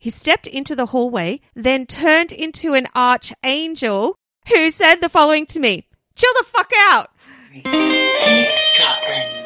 He stepped into the hallway, then turned into an archangel who said the following to me Chill the fuck out! Eavesdropping.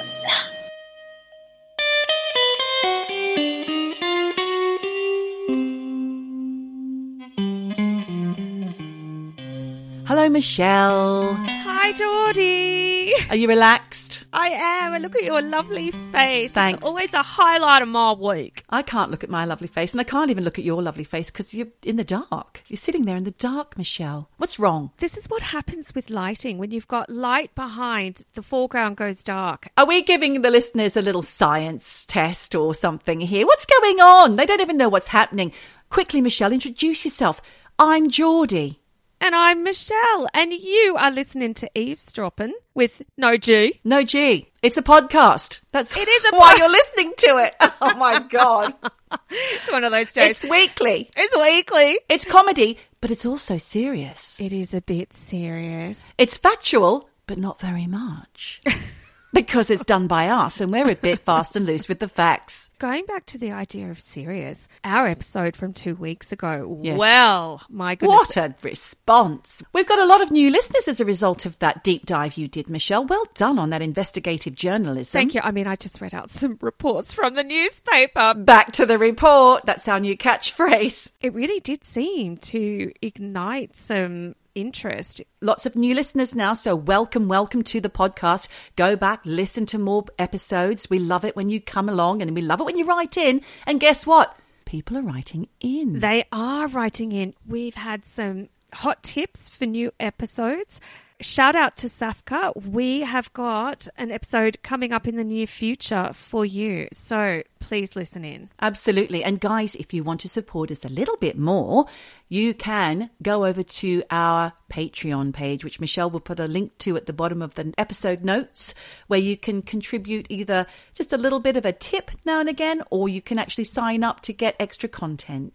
Hello, Michelle. Hi, Geordie. Are you relaxed? I am. And look at your lovely face. Thanks. It's always a highlight of my week. I can't look at my lovely face, and I can't even look at your lovely face because you're in the dark. You're sitting there in the dark, Michelle. What's wrong? This is what happens with lighting. When you've got light behind, the foreground goes dark. Are we giving the listeners a little science test or something here? What's going on? They don't even know what's happening. Quickly, Michelle, introduce yourself. I'm Geordie. And I'm Michelle, and you are listening to Eavesdropping with No G. No G. It's a podcast. That's It is a why you're listening to it. Oh my god. It's one of those days. it's weekly. It's weekly. It's comedy, but it's also serious. It is a bit serious. It's factual, but not very much. because it's done by us and we're a bit fast and loose with the facts. Going back to the idea of serious, our episode from two weeks ago. Yes. Well, my goodness. What a response. We've got a lot of new listeners as a result of that deep dive you did, Michelle. Well done on that investigative journalism. Thank you. I mean, I just read out some reports from the newspaper. Back to the report. That's our new catchphrase. It really did seem to ignite some interest. Lots of new listeners now, so welcome, welcome to the podcast. Go back, listen to more episodes. We love it when you come along and we love it when you write in. And guess what? People are writing in. They are writing in. We've had some hot tips for new episodes. Shout out to Safka. We have got an episode coming up in the near future for you. So please listen in. Absolutely. And guys, if you want to support us a little bit more, you can go over to our Patreon page, which Michelle will put a link to at the bottom of the episode notes, where you can contribute either just a little bit of a tip now and again, or you can actually sign up to get extra content.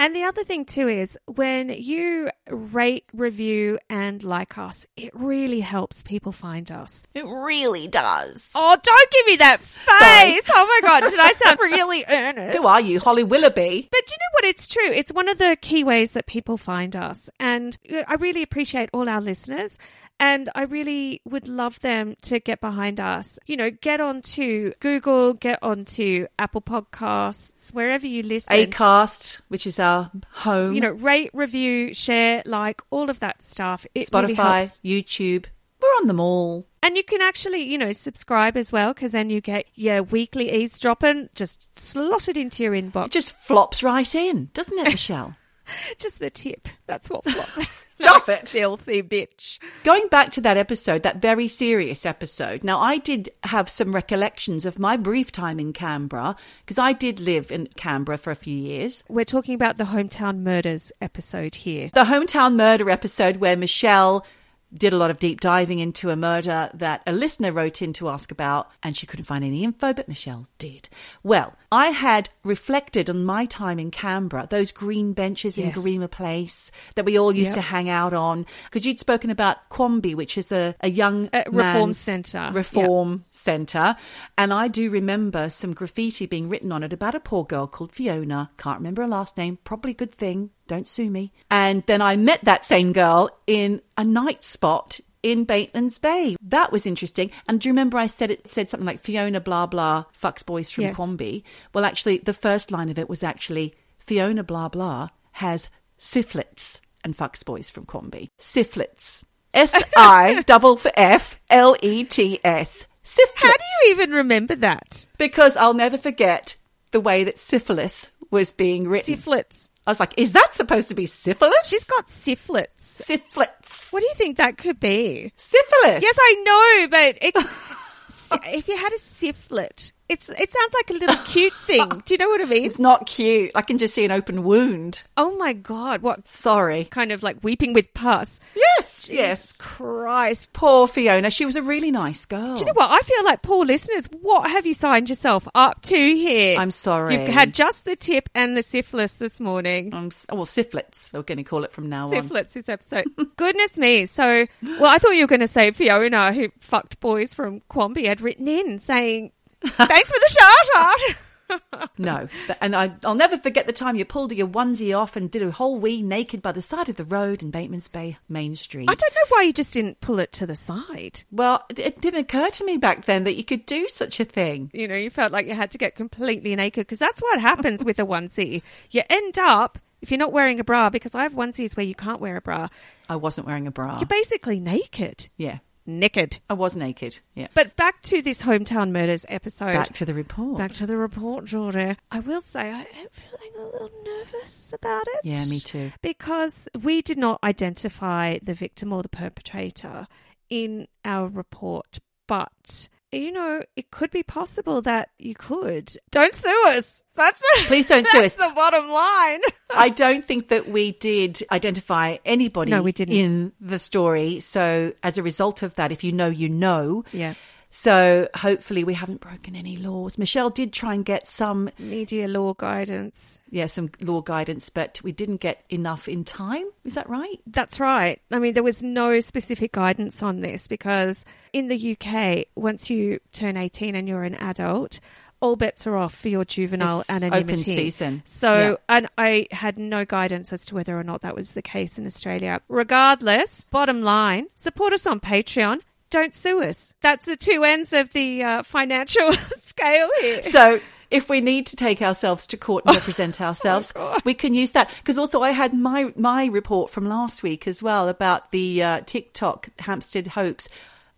And the other thing too is when you rate, review, and like us, it really helps people find us. It really does. Oh, don't give me that Sorry. face! Oh my god, did I sound really earnest? Who are you, Holly Willoughby? But do you know what? It's true. It's one of the key ways that people find us. And uh, I really appreciate all our listeners. And I really would love them to get behind us. You know, get onto Google, get onto Apple Podcasts, wherever you listen. Acast, which is our home. You know, rate, review, share, like all of that stuff. It really Spotify, helps. YouTube. We're on them all. And you can actually, you know, subscribe as well because then you get your weekly eavesdropping just slotted into your inbox. It just flops right in, doesn't it, Michelle? Just the tip. That's what flops. Stop it. Filthy bitch. Going back to that episode, that very serious episode. Now, I did have some recollections of my brief time in Canberra because I did live in Canberra for a few years. We're talking about the hometown murders episode here. The hometown murder episode where Michelle did a lot of deep diving into a murder that a listener wrote in to ask about, and she couldn't find any info, but Michelle did. Well, I had reflected on my time in Canberra, those green benches in Yes. Garema Place that we all used Yep. to hang out on, because you'd spoken about Quamby, which is a, a young reform centre. Reform centre, and I do remember some graffiti being written on it about a poor girl called Fiona. Can't remember her last name. Probably a good thing. Don't sue me. And then I met that same girl in a night spot in Bateman's Bay. That was interesting. And do you remember I said it said something like Fiona blah blah fucks boys from Yes. Quamby? Well, actually, the first line of it was actually Fiona blah blah has syphilits and fucks boys from Quamby. Syphilits. S I double for F L E T S. Syphilis. How do you even remember that? Because I'll never forget the way that syphilis was being written. Syphilis. I was like, is that supposed to be syphilis? She's got syphilis. syphilis. What do you think that could be? Syphilis. Yes, I know, but it, if you had a syphilid, it's it sounds like a little cute thing. Do you know what I mean? It's not cute. I can just see an open wound. Oh my god, what Sorry. kind of like weeping with pus? Yes, yes. Christ. Poor Fiona. She was a really nice girl. Do you know what? I feel like poor listeners, what have you signed yourself up to here? I'm sorry. You've had just the tip and the syphilis this morning. Um, well, syphilits. We're going to call it from now on. Syphilis this episode. Goodness me. So, well, I thought you were going to say Fiona, who fucked boys from Quamby, had written in saying, thanks for the shout out. no. But- And I, I'll never forget the time you pulled your onesie off and did a whole wee naked by the side of the road in Bateman's Bay Main Street. I don't know why you just didn't pull it to the side. Well, it- it didn't occur to me back then that you could do such a thing. You know, you felt like you had to get completely naked because that's what happens with a onesie. You end up, if you're not wearing a bra, because I have onesies where you can't wear a bra, I wasn't wearing a bra. you're basically naked. Yeah, Naked. I was naked. Yeah. But back to this hometown murders episode. Back to the report. Back to the report, Georgia. I will say I am feeling a little nervous about it. yeah, me too. Because we did not identify the victim or the perpetrator in our report, but you know, it could be possible that you could. Don't sue us. That's it. Please don't sue us. that's us. the bottom line. I don't think that we did identify anybody No, we didn't. in the story. So, as a result of that, if you know, you know. Yeah. So, hopefully, we haven't broken any laws. Michelle did try and get some, Media law guidance. yeah, some law guidance, but we didn't get enough in time. Is that right? That's right. I mean, there was no specific guidance on this because in the UK, once you turn 18 and you're an adult, all bets are off for your juvenile It's anonymity. open season. So, Yeah. and I had no guidance as to whether or not that was the case in Australia. Regardless, bottom line, support us on Patreon. Don't sue us. That's the two ends of the uh, financial scale here. So if we need to take ourselves to court and represent ourselves, Oh we can use that. Because also, I had my my report from last week as well about the uh, TikTok Hampstead hoax.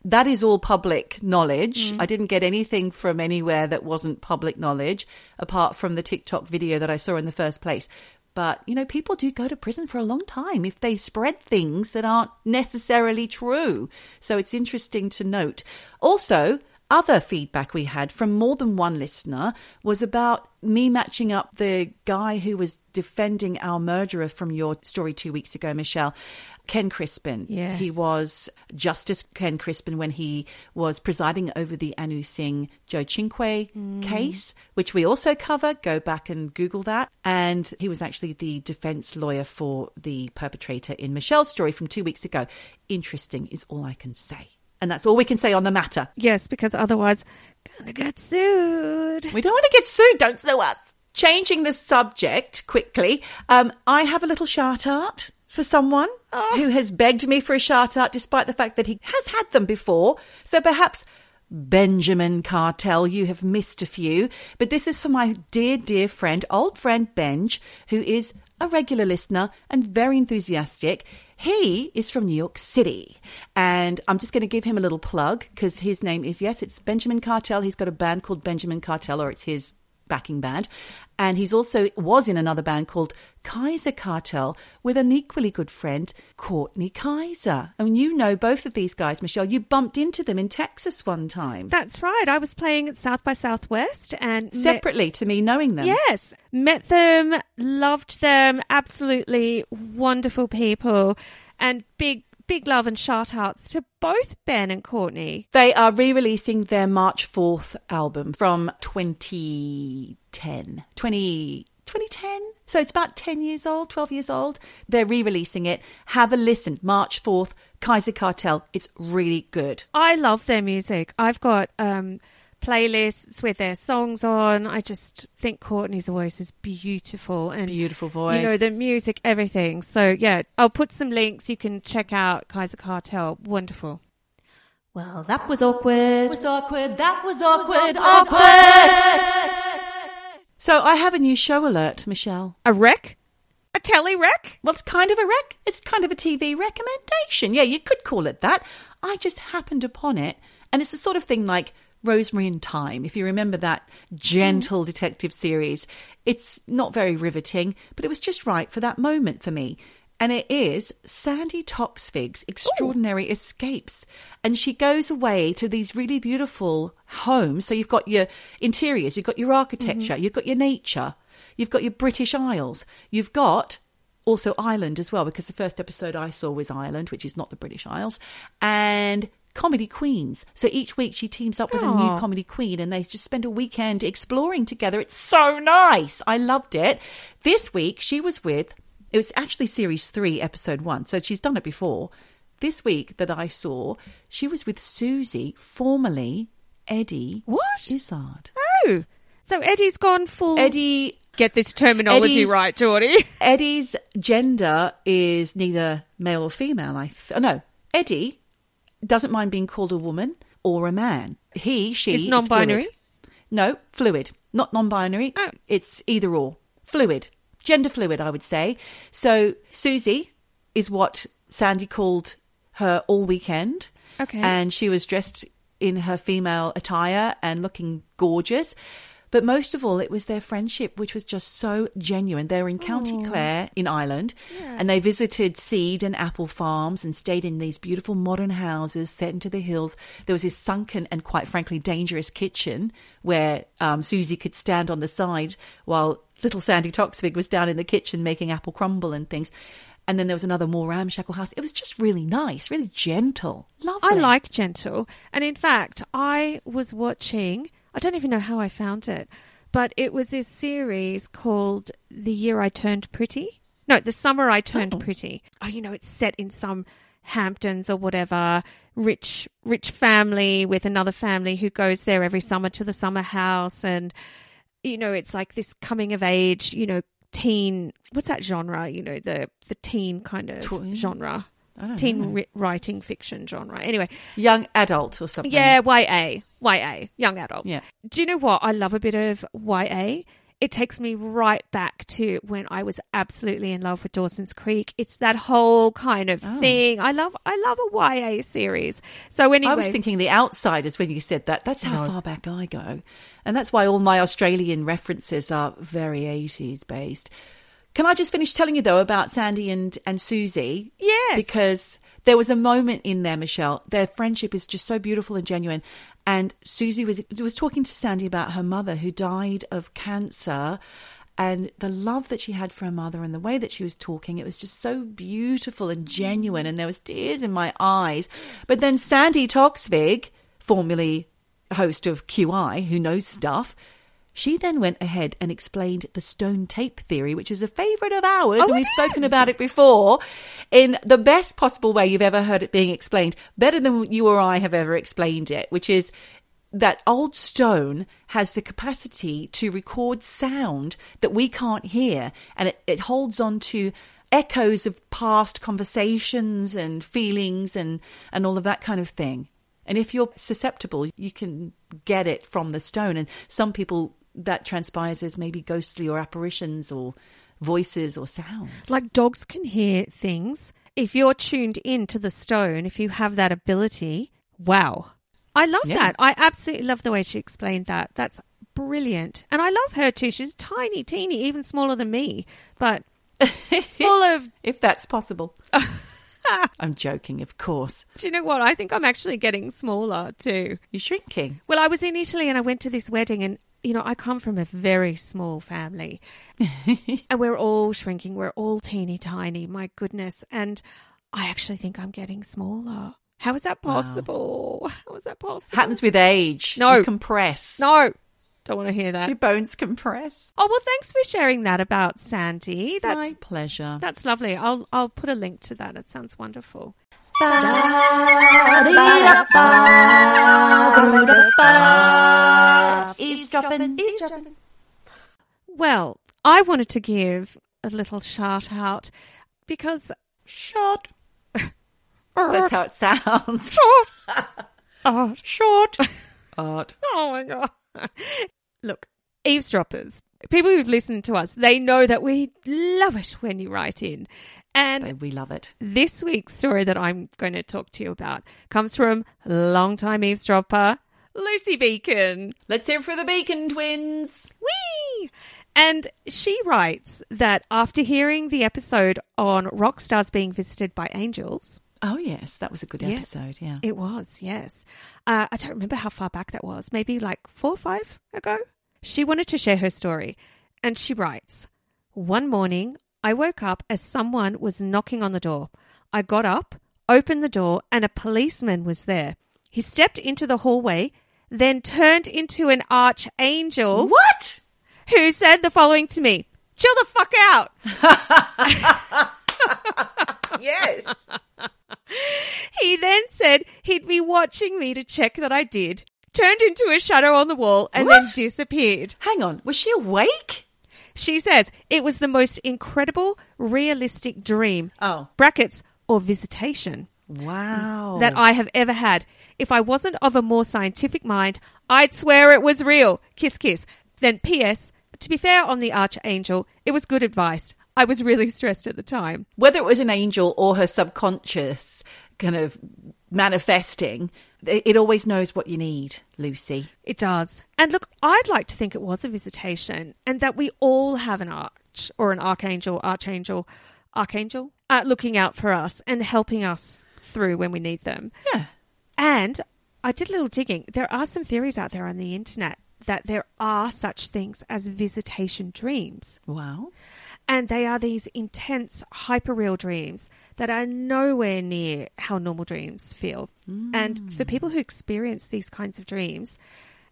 That is all public knowledge. Mm. I didn't get anything from anywhere that wasn't public knowledge, apart from the TikTok video that I saw in the first place. But, you know, people do go to prison for a long time if they spread things that aren't necessarily true. So it's interesting to note. Also, other feedback we had from more than one listener was about me matching up the guy who was defending our murderer from your story two weeks ago, Michelle, Ken Crispin. Yes. He was Justice Ken Crispin when he was presiding over the Anu Singh Joe Cinque mm. case, which we also cover. Go back and Google that. And he was actually the defense lawyer for the perpetrator in Michelle's story from two weeks ago. Interesting is all I can say. And that's all we can say on the matter. Yes, because otherwise, gonna get sued. We don't want to get sued. Don't sue us. Changing the subject quickly, um, I have a little shout out for someone who has begged me for a shout out despite the fact that he has had them before. So perhaps Benjamin Cartel, you have missed a few, but this is for my dear, dear friend, old friend Benj, who is a regular listener and very enthusiastic. He is from New York City. And I'm just going to give him a little plug because his name is, yes, it's Benjamin Cartel. He's got a band called Benjamin Cartel, or it's his backing band. And he's also was in another band called Kaiser Cartel with an equally good friend, Courtney Kaiser. And you know both of these guys, Michelle. You bumped into them in Texas one time. That's right. I was playing at South by Southwest and met- Separately to me knowing them. Yes, met them, loved them, absolutely wonderful people, and big, big love and shout outs to both Ben and Courtney. They are re releasing their March 4th album from 2010. 20, 2010? So it's about 10 years old, 12 years old. They're re releasing it. Have a listen. March 4th, Kaiser Cartel. It's really good. I love their music. I've got um, playlists with their songs on. I just think Courtney's voice is beautiful and Beautiful voice. You know the music, everything. So yeah, I'll put some links. You can check out Kaiser Cartel. Wonderful. Well, that was awkward. was awkward. That was awkward. Awkward. So I have a new show alert, Michelle. A wreck, a telly wreck. Well, it's kind of a rec. It's kind of a TV recommendation. Yeah, you could call it that. I just happened upon it, and it's the sort of thing like Rosemary and Thyme. If you remember that gentle mm. detective series, it's not very riveting, but it was just right for that moment for me. And it is Sandi Toksvig's Extraordinary Escapes. And she goes away to these really beautiful homes. So you've got your interiors, you've got your architecture, mm-hmm. you've got your nature, you've got your British Isles, you've got also Ireland as well, because the first episode I saw was Ireland, which is not the British Isles, and comedy queens. So each week she teams up with a new comedy queen and they just spend a weekend exploring together. It's so nice. I loved it. This week she was with, it was actually series three, episode one. So she's done it before. This week that I saw, she was with Susie, formerly Eddie What? Izzard. Oh, So Eddie's gone full. Eddie Get this terminology Eddie's- right, Geordie. Eddie's gender is neither male or female. I th- oh, no. Eddie doesn't mind being called a woman or a man. He, she, It's is non-binary? fluid. No, fluid, not non-binary. Oh. It's either or. Fluid, gender fluid, I would say. So Susie is what Sandi called her all weekend. Okay. and she was dressed in her female attire and looking gorgeous. But most of all, it was their friendship, which was just so genuine. They were in County Clare in Ireland, and they visited seed and apple farms and stayed in these beautiful modern houses set into the hills. There was this sunken and, quite frankly, dangerous kitchen where um, Susie could stand on the side while little Sandi Toksvig was down in the kitchen making apple crumble and things. And then there was another more ramshackle house. It was just really nice, really gentle. Lovely. I like Gentle. And in fact, I was watching, I don't even know how I found it, but it was this series called The Year I Turned Pretty. No, The Summer I Turned Oh. Pretty. Oh, you know, it's set in some Hamptons or whatever, rich rich family with another family who goes there every summer to the summer house and you know, it's like this coming of age, you know, teen what's that genre, you know, the the teen kind of Tw- genre. Teen ri- writing fiction genre. Anyway, young adult or something. yeah, YA, YA, young adult. Yeah. Do you know what? I love a bit of YA. It takes me right back to when I was absolutely in love with Dawson's Creek. It's that whole kind of Oh. thing. I love I love a YA series. So anyway, I was thinking the outsiders when you said that. That's how far back I go. And that's why all my Australian references are very 80s based. Can I just finish telling you though about Sandi and, and Susie? Yes. Because there was a moment in there, Michelle. Their friendship is just so beautiful and genuine. And Susie was was talking to Sandi about her mother who died of cancer and the love that she had for her mother and the way that she was talking it was just so beautiful and genuine and there was tears in my eyes but then sandi toksvig formerly host of qi who knows stuff she then went ahead and explained the stone tape theory, which is a favourite of ours, Oh, and we've spoken is. about it before, in the best possible way you've ever heard it being explained, better than you or I have ever explained it, which is that old stone has the capacity to record sound that we can't hear, and it, it holds on to echoes of past conversations and feelings and, and all of that kind of thing. And if you're susceptible, you can get it from the stone. And some people that transpires as maybe ghostly or apparitions or voices or sounds. like dogs can hear things. If you're tuned in to the stone, if you have that ability, wow. I love Yeah. that. I absolutely love the way she explained that. That's brilliant. And I love her too. She's tiny, teeny, even smaller than me, but full of. if that's possible. I'm joking, of course. Do you know what? I think I'm actually getting smaller too. You're shrinking. Well, I was in Italy and I went to this wedding, and you know, I come from a very small family, and we're all shrinking. We're all teeny tiny. My goodness, and I actually think I'm getting smaller. How is that possible? How is that possible? Happens with age. No. You compress. No, don't want to hear that. Your bones compress. Oh well, thanks for sharing that about Sandi. That's My pleasure. that's lovely. I'll I'll put a link to that. It sounds wonderful. Eavesdropping, eavesdropping. Well, I wanted to give a little shout out because Short. That's how it sounds. oh, Short. Art. Oh my god. Look, eavesdroppers, people who've listened to us, they know that we love it when you write in. And We love it. this week's story that I'm going to talk to you about comes from longtime eavesdropper Lucy Beacon. Let's hear for the Beacon twins. Whee! And she writes that after hearing the episode on rock stars being visited by angels, Oh, yes. That was a good Yes. episode. Yeah. It was, yes. Uh, I don't remember how far back that was, maybe like four or five ago. She wanted to share her story, and she writes One morning, I woke up as someone was knocking on the door. I got up, opened the door, and a policeman was there. He stepped into the hallway, then turned into an archangel What? who said the following to me Chill the fuck out. Yes. He then said he'd be watching me to check that I did. turned into a shadow on the wall, and What? then disappeared. Hang on, was she awake? She says it was the most incredible, realistic dream. Oh. Brackets or visitation Wow. that I have ever had. If I wasn't of a more scientific mind, I'd swear it was real. Kiss, kiss. Then, P.S. To be fair on the Archangel, it was good advice. I was really stressed at the time. Whether it was an angel or her subconscious kind of manifesting, it always knows what you need, Lucy. It does. And look, I'd like to think it was a visitation and that we all have an arch or an archangel, archangel, archangel uh, looking out for us and helping us through when we need them. Yeah. And I did a little digging. There are some theories out there on the internet that there are such things as visitation dreams. Wow. And they are these intense, hyperreal dreams that are nowhere near how normal dreams feel. And mm. for people who experience these kinds of dreams,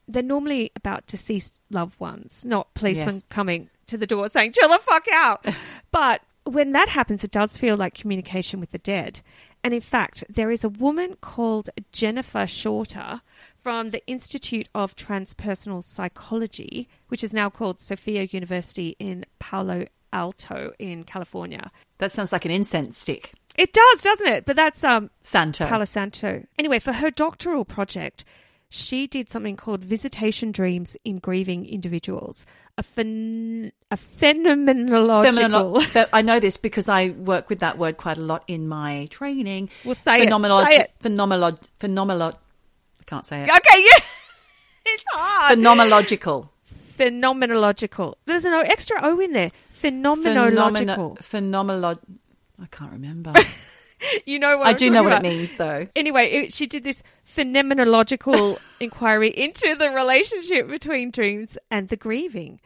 they're normally about deceased loved ones, not policemen Yes. coming to the door saying, chill the fuck out. but when that happens, it does feel like communication with the dead. And in fact, there is a woman called Jennifer Shorter from the Institute of Transpersonal Psychology, which is now called Sophia University in Palo Alto in California. That sounds like an incense stick. It does, doesn't it? But that's um Santa. Palo Santo. Anyway, for her doctoral project, she did something called visitation dreams in grieving individuals. A, phen- a phenomenological. Phenomenolo- Fe- I know this because I work with that word quite a lot in my training. Well, say it. Phenomenolo- Say it. I can't say it. okay, yeah. It's hard. Phenomenological. Phenomenological. There's an extra O in there. Phenomenological. Phenomenolo- I can't remember. you know what I I'm do know what it means, though. Anyway, it, she did this phenomenological inquiry into the relationship between dreams and the grieving.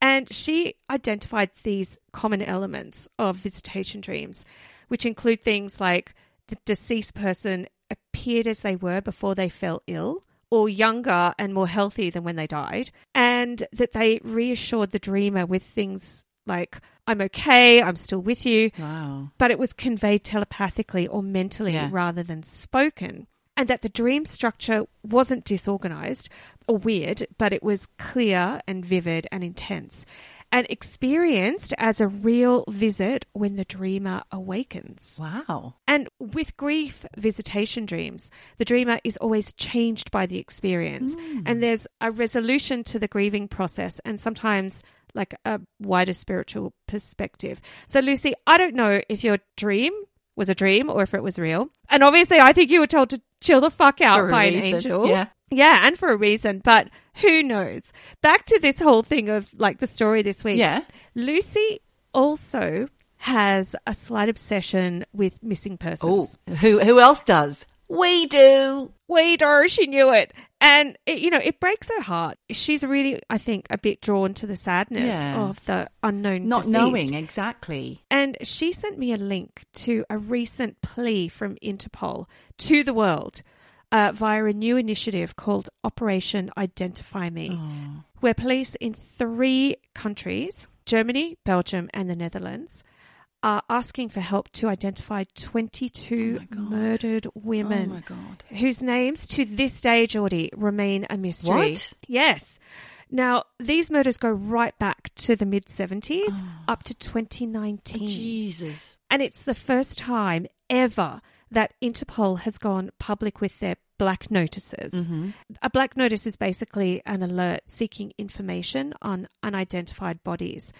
And she identified these common elements of visitation dreams, which include things like the deceased person appeared as they were before they fell ill, or younger and more healthy than when they died, and that they reassured the dreamer with things like, I'm okay, I'm still with you Wow. but it was conveyed telepathically or mentally Yeah. rather than spoken. And that the dream structure wasn't disorganized or weird, but it was clear and vivid and intense and experienced as a real visit when the dreamer awakens. Wow. And with grief visitation dreams, the dreamer is always changed by the experience. Hmm. And there's a resolution to the grieving process and sometimes like a wider spiritual perspective. So, Lucy, I don't know if your dream was a dream or if it was real. And obviously, I think you were told to chill the fuck out by an angel. yeah. Yeah, and for a reason, but who knows? Back to this whole thing of like the story this week. Yeah. Lucy also has a slight obsession with missing Oh, persons. who who else does? We do. We do, she knew it. And, it, you know, it breaks her heart. She's really, I think, a bit drawn to the sadness Yeah. of the unknown Not deceased. knowing exactly. And she sent me a link to a recent plea from Interpol to the world uh, via a new initiative called Operation Identify Me, where police in three countries Germany, Belgium, and the Netherlands are asking for help to identify 22 God. murdered women Oh my god. whose names to this day, Geordie, remain a mystery. What? Yes. Now, these murders go right back to the mid 70s ah. up to 2019. Jesus. And it's the first time ever that Interpol has gone public with their black notices. Mm-hmm. A black notice is basically an alert seeking information on unidentified bodies.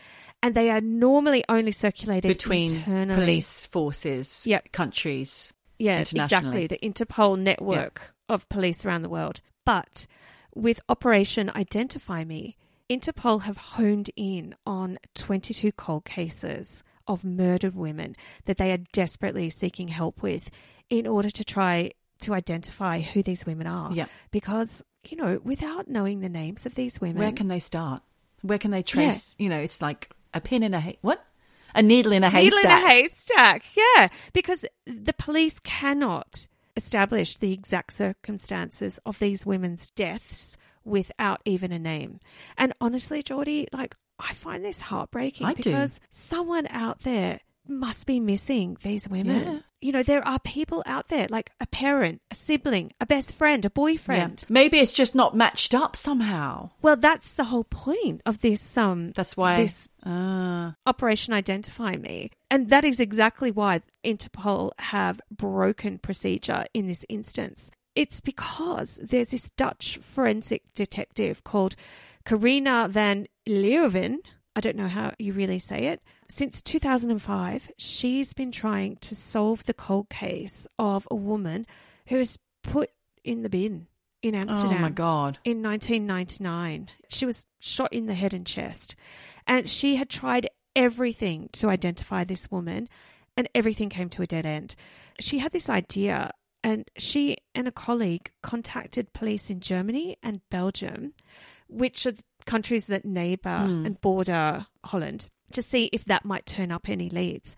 And they are normally only circulated Between internally. police forces, Yep. countries. Yeah, exactly. The Interpol network of police around the world. But with Operation Identify Me, Interpol have honed in on 22 cold cases of murdered women that they are desperately seeking help with in order to try to identify who these women are. Yeah. Because, you know, without knowing the names of these women, Where can they start? Where can they trace? You know, it's like a pin in a hay. What? A needle in a haystack. Needle in a haystack. Yeah, because the police cannot establish the exact circumstances of these women's deaths without even a name. And honestly, Geordie, like I find this heartbreaking I do. because someone out there must be missing these women. Yeah. You know, there are people out there like a parent, a sibling, a best friend, a boyfriend. Yeah. Maybe it's just not matched up somehow. Well, that's the whole point of this um That's why. this Ah. Operation Identify Me. And that is exactly why Interpol have broken procedure in this instance. It's because there's this Dutch forensic detective called Carina van Leeuwen. I don't know how you really say it. Since 2005, she's been trying to solve the cold case of a woman who was put in the bin in Amsterdam oh my god. in 1999. She was shot in the head and chest, and she had tried everything to identify this woman, and everything came to a dead end. She had this idea, and she and a colleague contacted police in Germany and Belgium, which are countries that neighbour hmm. and border Holland, to see if that might turn up any leads.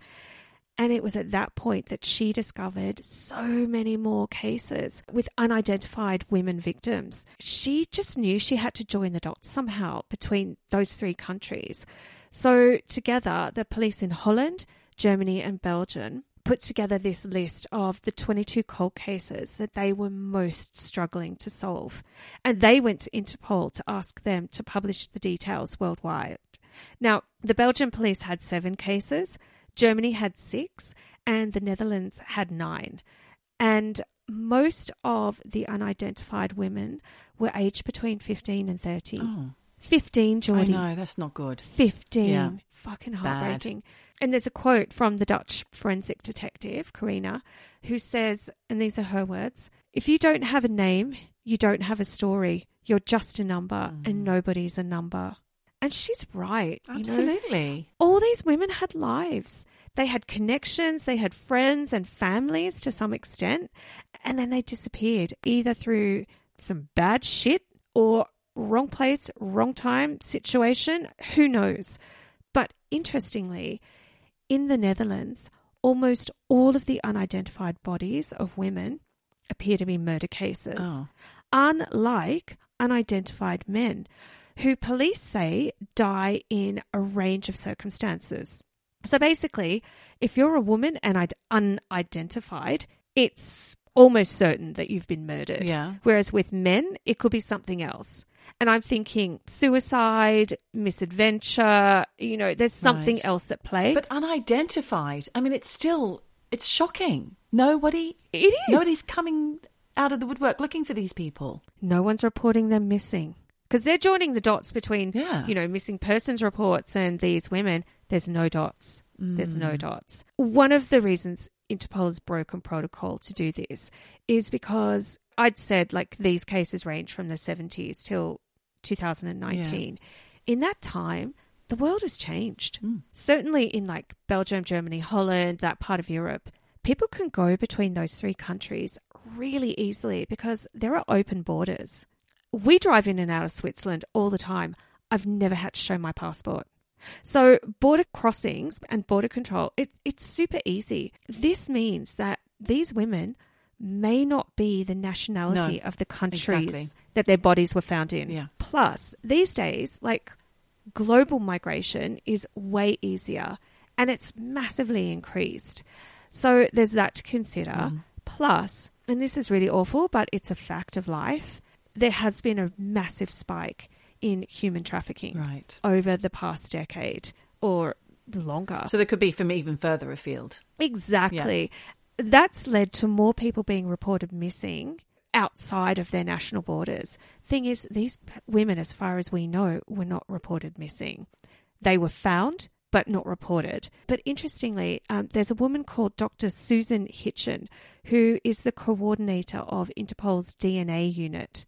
And it was at that point that she discovered so many more cases with unidentified women victims. She just knew she had to join the dots somehow between those three countries. So, together, the police in Holland, Germany, and Belgium put together this list of the 22 cold cases that they were most struggling to solve. And they went to Interpol to ask them to publish the details worldwide. Now, the Belgian police had seven cases, Germany had six, and the Netherlands had nine. And most of the unidentified women were aged between 15 and 30. Oh, 15, I Geordie. know that's not good. 15. Yeah. Fucking bad. And there's a quote from the Dutch forensic detective, Carina, who says, and these are her words if you don't have a name, you don't have a story. You're just a number, Mm. and nobody's a number. And she's right. You know? Absolutely. all these women had lives. They had connections, they had friends and families to some extent, and then they disappeared either through some bad shit or wrong place, wrong time situation. Who knows? But interestingly, in the Netherlands, almost all of the unidentified bodies of women appear to be murder cases Oh. unlike unidentified men, who police say die in a range of circumstances. So basically, if you're a woman and unidentified, it's almost certain that you've been murdered. Yeah. Whereas with men, it could be something else. And I'm thinking suicide, misadventure, you know, there's something Right. else at play. But unidentified. I mean, it's still it's shocking. Nobody, it is. nobody's coming out of the woodwork looking for these people. no one's reporting them missing because they're joining the dots between Yeah. you know missing persons reports and these women there's no dots there's Mm. no dots one of the reasons interpol has broken protocol to do this is because i'd said like these cases range from the 70s till 2019 in that time the world has changed Mm. certainly in like belgium germany holland that part of europe people can go between those three countries really easily because there are open borders. We drive in and out of Switzerland all the time. I've never had to show my passport. So, border crossings and border control, it, it's super easy. This means that these women may not be the nationality No, of the countries exactly. that their bodies were found in. Yeah. Plus, these days, like global migration is way easier and it's massively increased. So there's that to consider. Mm. Plus, and this is really awful, but it's a fact of life, there has been a massive spike in human trafficking Right. over the past decade or longer. So there could be from even further afield. Exactly. That's led to more people being reported missing outside of their national borders. Thing is, these p- women, as far as we know, were not reported missing. They were found, but not reported. But interestingly, um, there's a woman called Dr. Susan Hitchin, who is the coordinator of Interpol's DNA unit.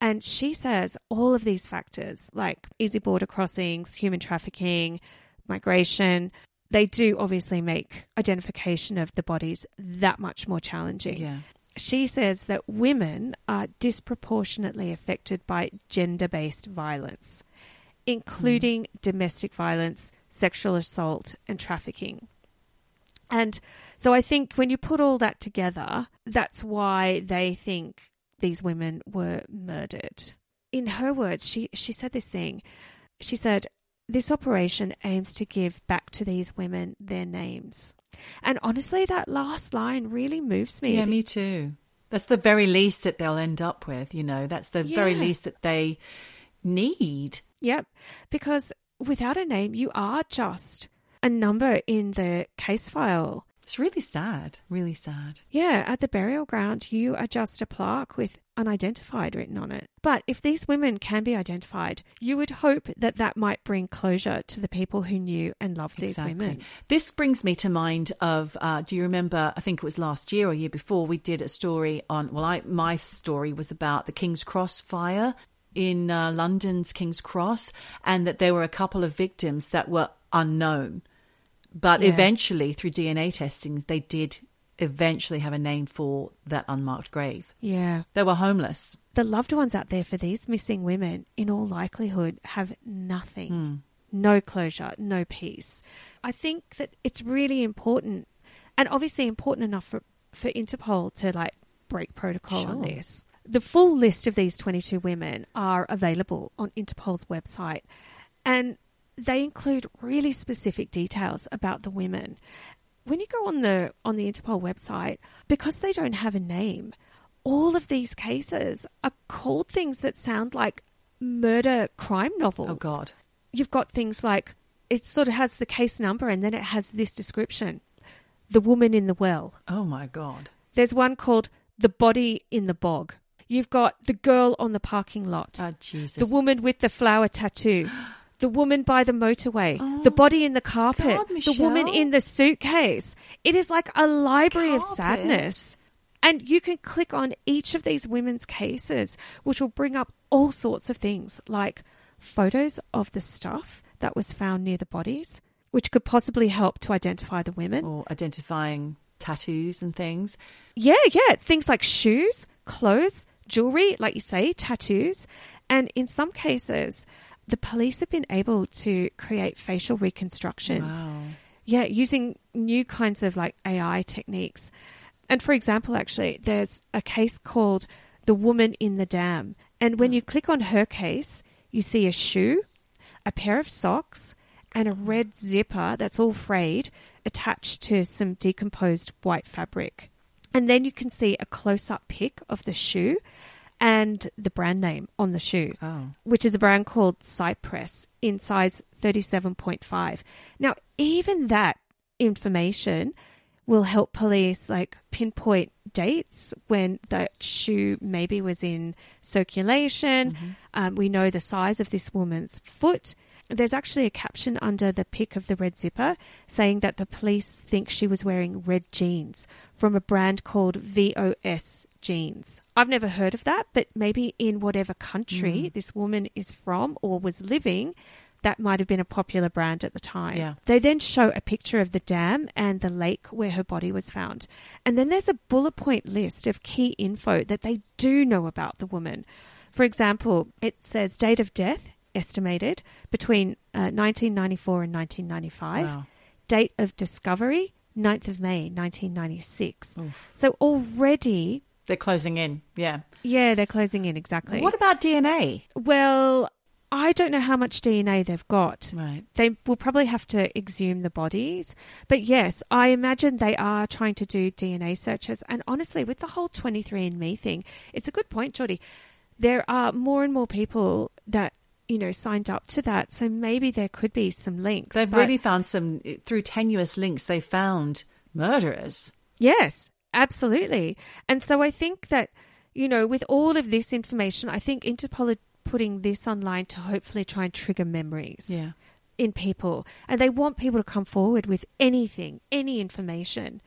And she says all of these factors, like easy border crossings, human trafficking, migration, they do obviously make identification of the bodies that much more challenging. Yeah. She says that women are disproportionately affected by gender based violence, including hmm. domestic violence, sexual assault, and trafficking. And so I think when you put all that together, that's why they think these women were murdered. In her words, she, she said this thing. She said, this operation aims to give back to these women their names. And honestly, that last line really moves me. Yeah, me too. That's the very least that they'll end up with, you know. That's the very least that they need. Yep. Because without a name, you are just a number in the case file. It's really sad, really sad. Yeah, at the burial ground, you are just a plaque with unidentified written on it. But if these women can be identified, you would hope that that might bring closure to the people who knew and loved these women. This brings me to mind of. Uh, do you remember? I think it was last year or year before. We did a story on. Well, I my story was about the King's Cross fire in uh, London's King's Cross, and that there were a couple of victims that were unknown, but Yeah. eventually through DNA testing, they did eventually have a name for that unmarked grave. Yeah. They were homeless. The loved ones out there for these missing women, in all likelihood, have nothing. Hmm. No closure, no peace. I think that it's really important, and obviously important enough for, for Interpol to like break protocol on this. The full list of these 22 women are available on Interpol's website, and they include really specific details about the women. When you go on the on the Interpol website, because they don't have a name, all of these cases are called things that sound like murder crime novels. Oh God. You've got things like it sort of has the case number and then it has this description. The woman in the well. Oh my God. There's one called The Body in the Bog. You've got the girl on the parking lot. Oh Jesus. The woman with the flower tattoo. The woman by the motorway. the body in the carpet. God, the woman in the suitcase. It is like a library of sadness. And you can click on each of these women's cases, which will bring up all sorts of things like photos of the stuff that was found near the bodies, which could possibly help to identify the women. or identifying tattoos and things. Yeah, yeah. Things like shoes, clothes, jewelry, like you say, tattoos. And in some cases, the police have been able to create facial reconstructions. Wow. Yeah, using new kinds of like AI techniques. And for example, actually, there's a case called The Woman in the Dam. And when hmm. you click on her case, you see a shoe, a pair of socks, and a red zipper that's all frayed attached to some decomposed white fabric. And then you can see a close up pic of the shoe and the brand name on the shoe Oh. which is a brand called Cypress in size 37.5. Now, even that information will help police like pinpoint dates when that shoe maybe was in circulation. Um, we know the size of this woman's foot. There's actually a caption under the pic of the red zipper saying that the police think she was wearing red jeans from a brand called VOS jeans. I've never heard of that, but maybe in whatever country mm. this woman is from or was living, that might have been a popular brand at the time. Yeah. They then show a picture of the dam and the lake where her body was found. And then there's a bullet point list of key info that they do know about the woman. For example, it says date of death estimated between uh, 1994 and 1995. Wow. Date of discovery 9th of May 1996. So already, They're closing in. Yeah. yeah, they're closing in exactly. What about DNA? Well, I don't know how much DNA they've got. Right. They will probably have to exhume the bodies. But yes, I imagine they are trying to do DNA searches. And honestly, with the whole 23andMe thing, it's a good point, Geordie. There are more and more people that, you know, signed up to that. So maybe there could be some links. They've really found some through tenuous links. They found murderers. Yes, absolutely. And so I think that, you know, with all of this information, I think Interpol are putting this online to hopefully try and trigger memories. Yeah. in people and they want people to come forward with anything, any information.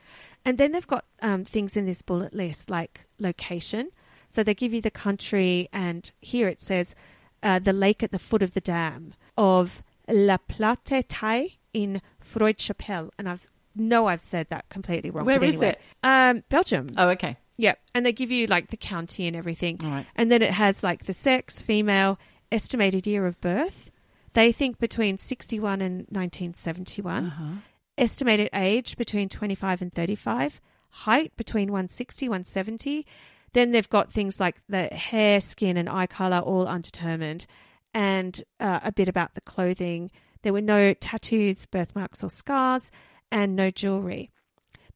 And then they've got um, things in this bullet list like location. So they give you the country, and here it says uh, the lake at the foot of the dam of La Plate Taille in Freudchapelle. And I've know I've said that completely wrong. Where but is anyway. it? Um, Belgium. Oh, okay. Yep. And they give you like the county and everything. Right. And then it has like the sex, female, estimated year of birth. They think between 61 and 1971. Uh-huh. Estimated age between 25 and 35. Height between 160, 170. Then they've got things like the hair, skin, and eye color all undetermined. And uh, a bit about the clothing. There were no tattoos, birthmarks, or scars, and no jewelry.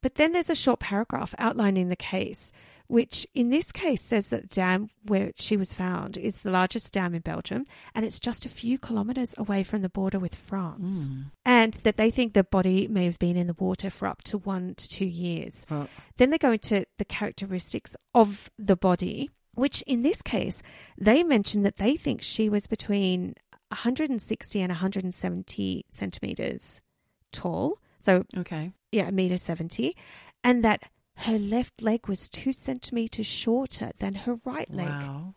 But then there's a short paragraph outlining the case, which in this case says that the dam where she was found is the largest dam in Belgium and it's just a few kilometres away from the border with France. Hmm. And that they think the body may have been in the water for up to one to two years. Then they go into the characteristics of the body, which in this case, they mention that they think she was between 160 and 170 centimeters tall. So, okay. yeah, a meter 70. And that her left leg was two centimeters shorter than her right leg. Wow.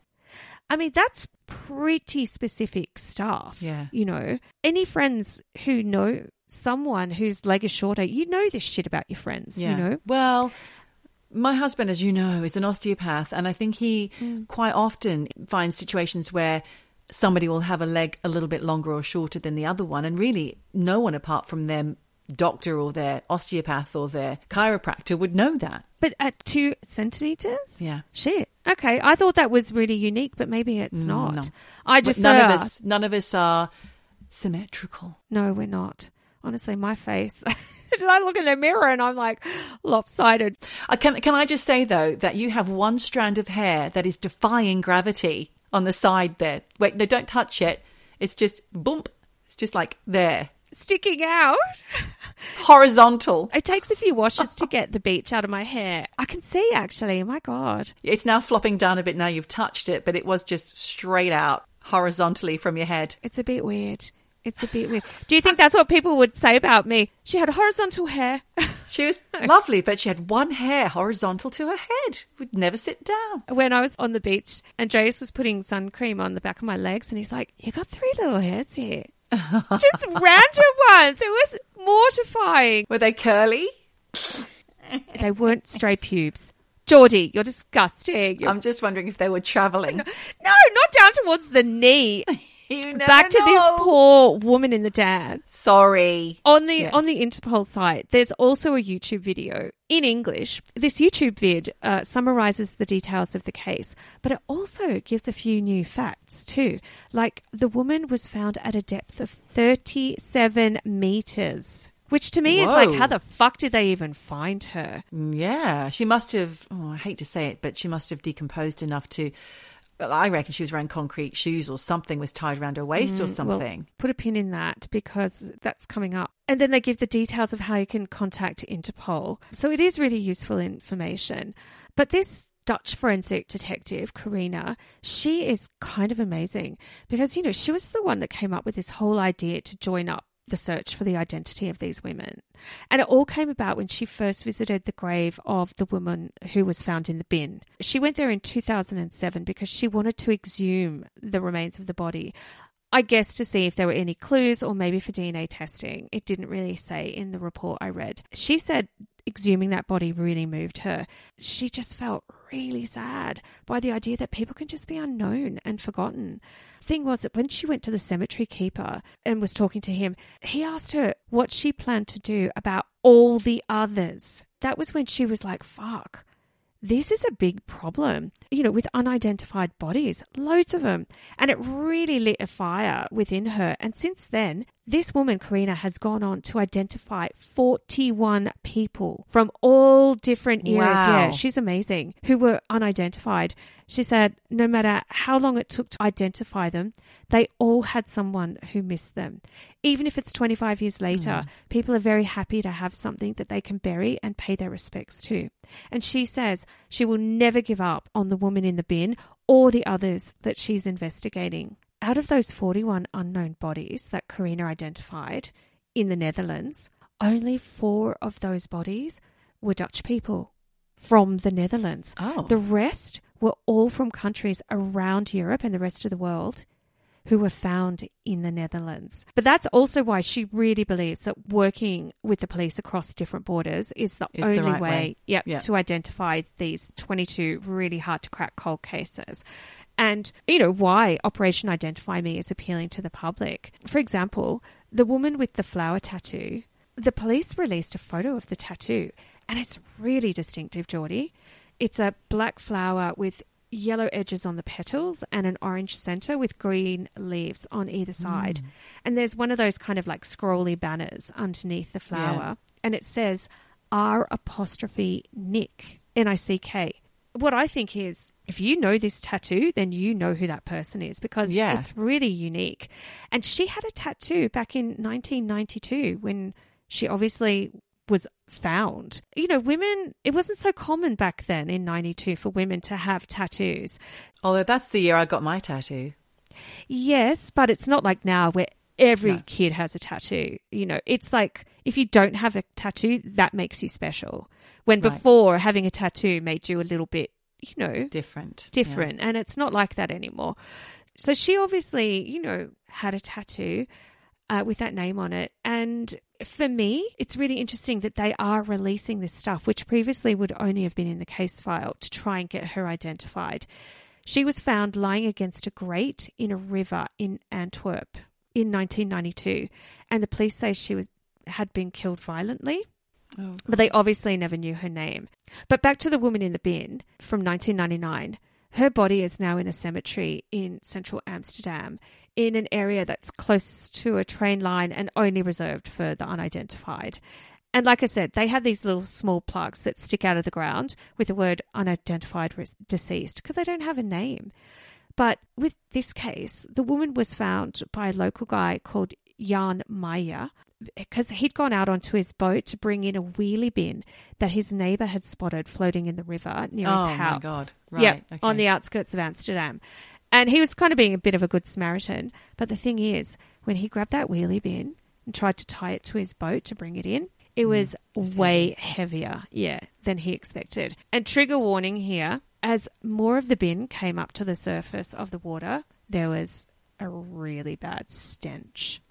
I mean, that's pretty specific stuff. Yeah. You know, any friends who know someone whose leg is shorter, you know this shit about your friends, yeah. you know? Well, my husband, as you know, is an osteopath, and I think he Hmm. quite often finds situations where somebody will have a leg a little bit longer or shorter than the other one, and really no one apart from their doctor or their osteopath or their chiropractor would know that. But at two centimeters? Yeah. Shit. Okay. I thought that was really unique, but maybe it's not. no. I defer. none of us, none of us are symmetrical. No, we're not. Honestly, my face. I look in the mirror and I'm like lopsided. Uh, can can I just say though that you have one strand of hair that is defying gravity on the side there. Wait, no, don't touch it. It's just bump. It's just like there, Sticking out. horizontal. It takes a few washes to get the beach out of my hair. I can see actually. My God. It's now flopping down a bit now you've touched it, but it was just straight out horizontally from your head. It's a bit weird. It's a bit weird. Do you think that's what people would say about me? She had horizontal hair. She was lovely, but she had one hair horizontal to her head. Would never sit down. when I was on the beach, Andreas was putting sun cream on the back of my legs, and he's like, "You got three little hairs here, just random ones." It was mortifying. Were they curly? They weren't stray pubes. Geordie, you're disgusting. You're- I'm just wondering if they were travelling. no, not down towards the knee. You Back to know. this poor woman in the dad. Sorry. On the Yes. on the Interpol site, there's also a YouTube video in English. This YouTube vid uh, summarizes the details of the case, but it also gives a few new facts too. Like the woman was found at a depth of 37 meters, which to me is like, how the fuck did they even find her? Mm, Yeah, she must have. Oh, I hate to say it, but she must have decomposed enough to. Well, I reckon she was wearing concrete shoes or something was tied around her waist or mm, Well, something. put a pin in that because that's coming up. And then they give the details of how you can contact Interpol. So it is really useful information. But this Dutch forensic detective, Carina, she is kind of amazing because, you know, she was the one that came up with this whole idea to join up the search for the identity of these women. And it all came about when she first visited the grave of the woman who was found in the bin. She went there in 2007 because she wanted to exhume the remains of the body. I guess to see if there were any clues or maybe for DNA testing. It didn't really say in the report I read. She said exhuming that body really moved her. She just felt really sad by the idea that people can just be unknown and forgotten. Thing was that when she went to the cemetery keeper and was talking to him, he asked her what she planned to do about all the others. That was when she was like, fuck this is a big problem, you know, with unidentified bodies, loads of them. And it really lit a fire within her. And since then, this woman, Carina, has gone on to identify 41 people from all different eras. Wow. Yeah, she's amazing, who were unidentified. She said no matter how long it took to identify them, they all had someone who missed them. Even if it's 25 years later, mm. people are very happy to have something that they can bury and pay their respects to. And she says she will never give up on the woman in the bin or the others that she's investigating. Out of those 41 unknown bodies that Carina identified in the Netherlands, only four of those bodies were Dutch people from the Netherlands. Oh. The rest were all from countries around Europe and the rest of the world who were found in the Netherlands. But that's also why she really believes that working with the police across different borders is the Is the only right way, way. Yep, Yeah. to identify these 22 really hard to crack cold cases. And, you know, why Operation Identify Me is appealing to the public. For example, the woman with the flower tattoo, the police released a photo of the tattoo, and it's really distinctive, Geordie. It's a black flower with yellow edges on the petals and an orange center with green leaves on either side. Mm. And there's one of those kind of like scrolly banners underneath the flower. And it says R apostrophe Nick, N I C K. What I think is if you know this tattoo, then you know who that person is because Yeah. it's really unique. And she had a tattoo back in 1992 when she obviously was found. You know, women, it wasn't so common back then in 92 for women to have tattoos. Although that's the year I got my tattoo. Yes, but it's not like now where every No. kid has a tattoo. You know, it's like if you don't have a tattoo, that makes you special. When Right. before having a tattoo made you a little bit, you know, Different. different. And it's not like that anymore. So she obviously, you know, had a tattoo uh, with that name on it. And for me, it's really interesting that they are releasing this stuff, which previously would only have been in the case file to try and get her identified. She was found lying against a grate in a river in Antwerp in 1992, and the police say she was had been killed violently Yeah. Oh, but they obviously never knew her name. But back to the woman in the bin from 1999. Her body is now in a cemetery in central Amsterdam in an area that's close to a train line and only reserved for the unidentified. And like I said, they have these little small plaques that stick out of the ground with the word unidentified deceased because they don't have a name. But with this case, the woman was found by a local guy called Jan Meyer because he'd gone out onto his boat to bring in a wheelie bin that his neighbour had spotted floating in the river near Oh, his my house. God. Yeah, Right, okay. on the outskirts of Amsterdam. And he was kind of being a bit of a good Samaritan. But the thing is, when he grabbed that wheelie bin and tried to tie it to his boat to bring it in, it mm, was way heavier, yeah, than he expected. And trigger warning here as more of the bin came up to the surface of the water, there was a really bad stench.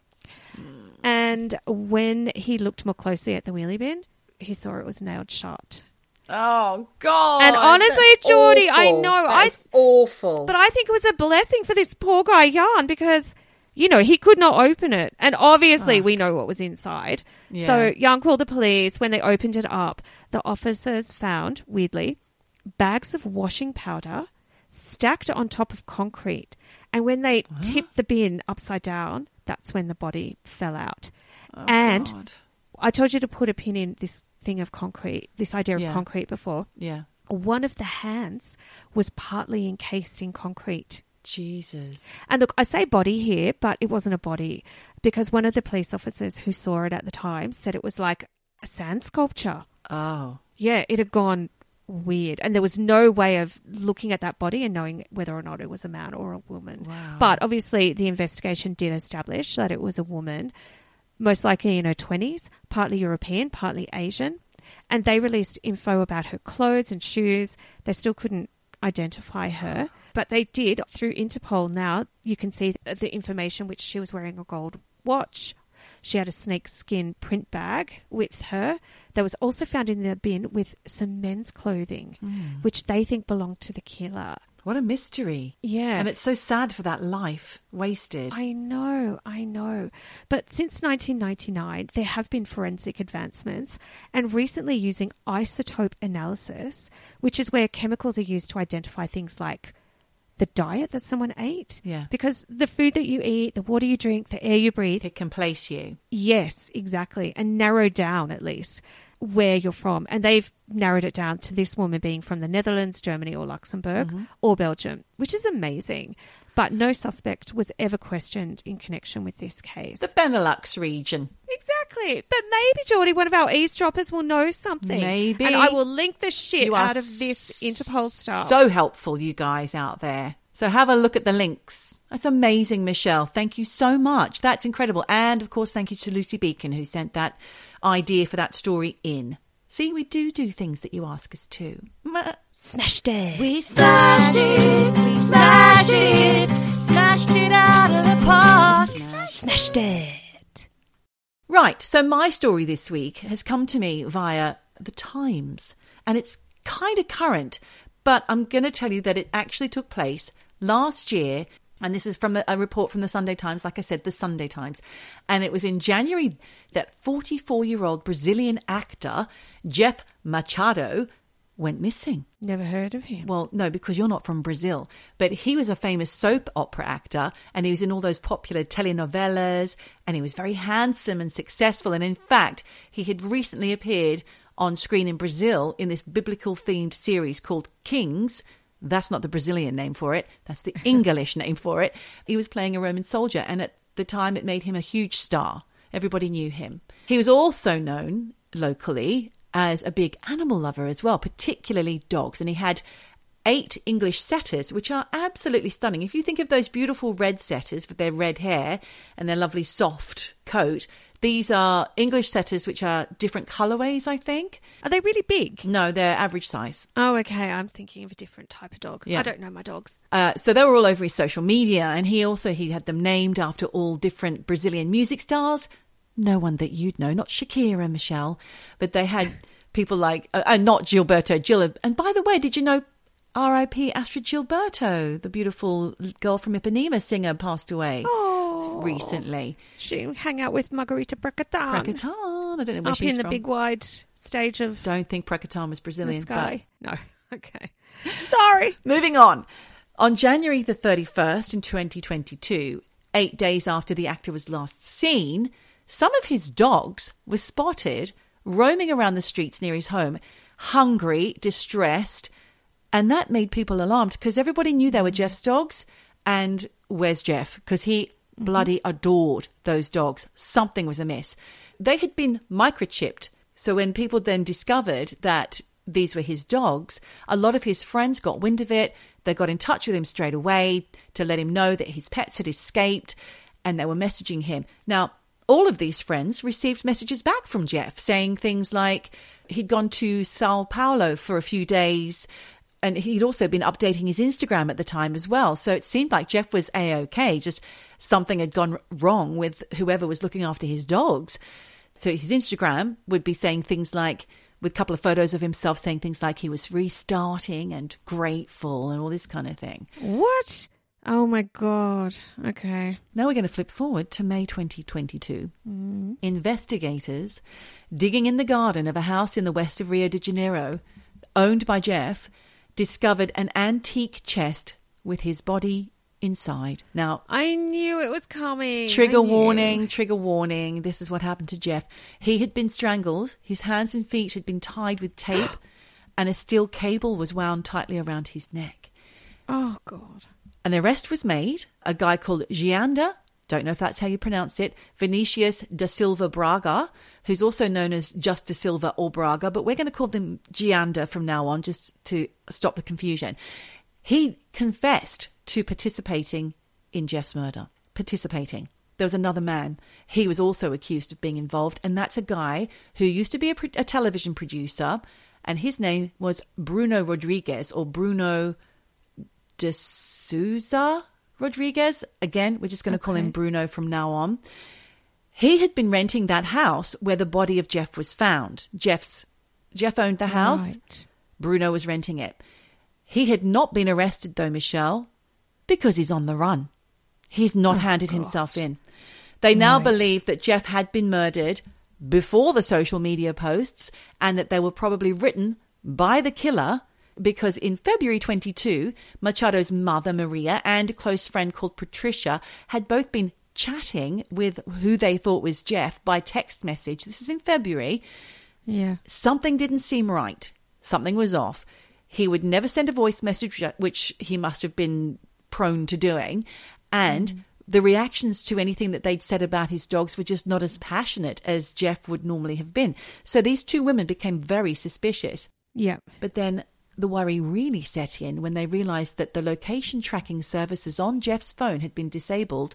And when he looked more closely at the wheelie bin, he saw it was nailed shut. Oh God! And honestly, that's Geordie, I know, That I- awful. But I think it was a blessing for this poor guy, Jan, because, you know, he could not open it. And obviously, we know what was inside. Yeah. So Jan called the police. When they opened it up, the officers found, weirdly, bags of washing powder stacked on top of concrete. And when they tipped the bin upside down, that's when the body fell out. Oh, and God. I told you to put a pin in this thing of concrete, this idea of Yeah. concrete before. yeah, One of the hands was partly encased in concrete. Jesus. And look, I say body here, but it wasn't a body because one of the police officers who saw it at the time said it was like a sand sculpture. Oh, Yeah, it had gone weird. And there was no way of looking at that body and knowing whether or not it was a man or a woman. Wow. But obviously, the investigation did establish that it was a woman, most likely in her 20s, partly European, partly Asian. And they released info about her clothes and shoes. They still couldn't identify her, but they did through Interpol. Now you can see the information which she was wearing a gold watch. She had a snakeskin print bag with her that was also found in the bin with some men's clothing, hmm. which they think belonged to the killer. what a mystery! Yeah. And it's so sad for that life wasted. I know, I know. But since 1999, there have been forensic advancements, and recently using isotope analysis, which is where chemicals are used to identify things like the diet that someone ate. Yeah. Because the food that you eat, the water you drink, the air you breathe, it can place you. Yes, exactly. And narrow down at least where you're from. And they've narrowed it down to this woman being from the Netherlands, Germany, or Luxembourg, mm-hmm. or Belgium, which is amazing. But no suspect was ever questioned in connection with this case. The Benelux region. exactly. But maybe, Geordie, one of our eavesdroppers will know something. Maybe. And I will link the shit You out of this Interpol stuff. So helpful, you guys out there. So have a look at the links. That's amazing, Michelle. Thank you so much. That's incredible. And of course, thank you to Lucy Beacon who sent that idea for that story in. See, we do do things that you ask us to. Smashed it. We smashed it, we smashed it, smashed it out of the park. Smashed it. Right. So my story this week has come to me via the Times, and it's kind of current, but I'm going to tell you that it actually took place last year. And this is from a, report from the Sunday Times, like I said, the Sunday Times. And it was in January that 44 year old Brazilian actor Jeff Machado went missing. Never heard of him. Well, no, because you're not from Brazil. But he was a famous soap opera actor and he was in all those popular telenovelas and he was very handsome and successful. And in fact, he had recently appeared on screen in Brazil in this biblical themed series called Kings. That's not the Brazilian name for it, that's the English name for it. He was playing a Roman soldier and at the time it made him a huge star. Everybody knew him. He was also known locally as a big animal lover as well, particularly dogs. And he had eight English setters, which are absolutely stunning. If you think of those beautiful red setters with their red hair and their lovely soft coat, these are English setters which are different colorways, I think. Are they really big? No, they're average size. Oh, okay. I'm thinking of a different type of dog. Yeah. I don't know my dogs. Uh, so they were all over his social media, and he also he had them named after all different Brazilian music stars. No one that you'd know, not Shakira, Michelle, but they had people like, uh, uh, not Gilberto Gil. And by the way, did you know R.I.P. Astrud Gilberto, the beautiful girl from Ipanema singer, passed away Oh, recently. She hang out with Margarita Pracatan. Pracatan, I don't know where she's from. Up she's in the from. big wide stage of Don't think Pracatan was Brazilian. but-. No. Okay. Sorry. Moving on. On January the 31st in 2022, eight days after the actor was last seen, some of his dogs were spotted roaming around the streets near his home, hungry, distressed, and that made people alarmed because everybody knew they were Jeff's dogs. And where's Jeff? Because he mm-hmm. bloody adored those dogs. Something was amiss. They had been microchipped. So when people then discovered that these were his dogs, a lot of his friends got wind of it. They got in touch with him straight away to let him know that his pets had escaped and they were messaging him. Now, all of these friends received messages back from Jeff saying things like he'd gone to Sao Paulo for a few days and he'd also been updating his Instagram at the time as well. So it seemed like Jeff was a okay, just something had gone wrong with whoever was looking after his dogs. So his Instagram would be saying things like, with a couple of photos of himself saying things like he was restarting and grateful and all this kind of thing. What? Oh my god. Okay. Now we're going to flip forward to May 2022. Mm-hmm. Investigators digging in the garden of a house in the west of Rio de Janeiro, owned by Jeff, discovered an antique chest with his body inside. Now, I knew it was coming. Trigger warning, trigger warning. This is what happened to Jeff. He had been strangled, his hands and feet had been tied with tape, and a steel cable was wound tightly around his neck. Oh god. An arrest was made. A guy called Gianda, don't know if that's how you pronounce it, Vinicius da Silva Braga, who's also known as just da Silva or Braga, but we're going to call him Gianda from now on just to stop the confusion. He confessed to participating in Jeff's murder. Participating. There was another man. He was also accused of being involved, and that's a guy who used to be a, a television producer, and his name was Bruno Rodriguez or Bruno de Souza Rodriguez. Again, we're just going to call him Bruno from now on. He had been renting that house where the body of Jeff was found. Jeff's Jeff owned the house. Right. Bruno was renting it. He had not been arrested though, Michelle, because he's on the run. He's not oh, handed himself in. They now believe that Jeff had been murdered before the social media posts and that they were probably written by the killer because in February 22, Machado's mother, Maria, and a close friend called Patricia had both been chatting with who they thought was Jeff by text message. This is in February Yeah. something didn't seem right. Something was off. He would never send a voice message, uh, which he must have been prone to doing. And mm. the reactions to anything that they'd said about his dogs were just not as passionate as Jeff would normally have been. So these two women became very suspicious. Yeah. But then the worry really set in when they realized that the location tracking services on Jeff's phone had been disabled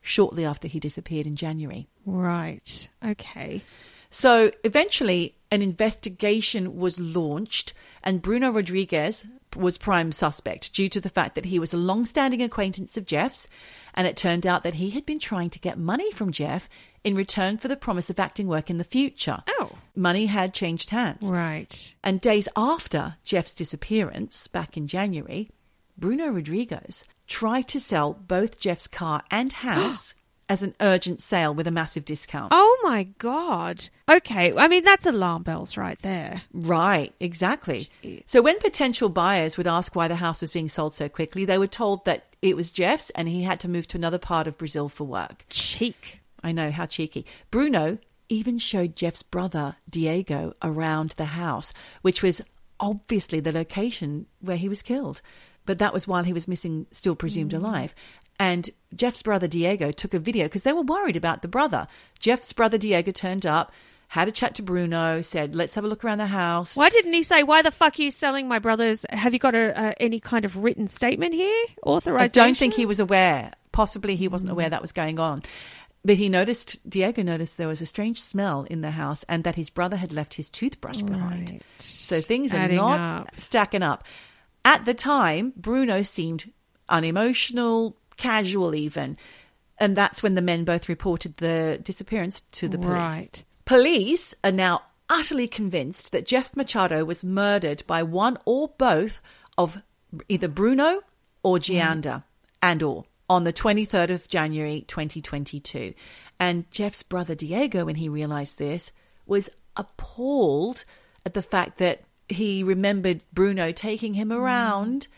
shortly after he disappeared in January. Right. Okay. So eventually, an investigation was launched, and Bruno Rodriguez was prime suspect due to the fact that he was a long standing acquaintance of Jeff's, and it turned out that he had been trying to get money from Jeff in return for the promise of acting work in the future. Oh. Money had changed hands. Right. And days after Jeff's disappearance, back in January, Bruno Rodriguez tried to sell both Jeff's car and house as an urgent sale with a massive discount. Oh my God. Okay. I mean, that's alarm bells right there. Right, exactly. Jeez. So when potential buyers would ask why the house was being sold so quickly, they were told that it was Jeff's and he had to move to another part of Brazil for work. Cheek. I know, how cheeky. Bruno even showed Jeff's brother, Diego, around the house, which was obviously the location where he was killed. But that was while he was missing, still presumed alive. And Jeff's brother, Diego, took a video because they were worried about the brother. Jeff's brother, Diego, turned up, had a chat to Bruno, said, let's have a look around the house. Why didn't he say, why the fuck are you selling my brother's? Have you got a, uh, any kind of written statement here? Authorization? I don't think he was aware. Possibly he wasn't aware that was going on. But he noticed, Diego noticed there was a strange smell in the house and that his brother had left his toothbrush behind. Right. So things are not up. stacking up. At the time, Bruno seemed unemotional, casual even. And that's when the men both reported the disappearance to the police. Right. Police are now utterly convinced that Jeff Machado was murdered by one or both of either Bruno or Gianda and or on the 23rd of January 2022. And Jeff's brother Diego, when he realized this, was appalled at the fact that he remembered Bruno taking him mm. around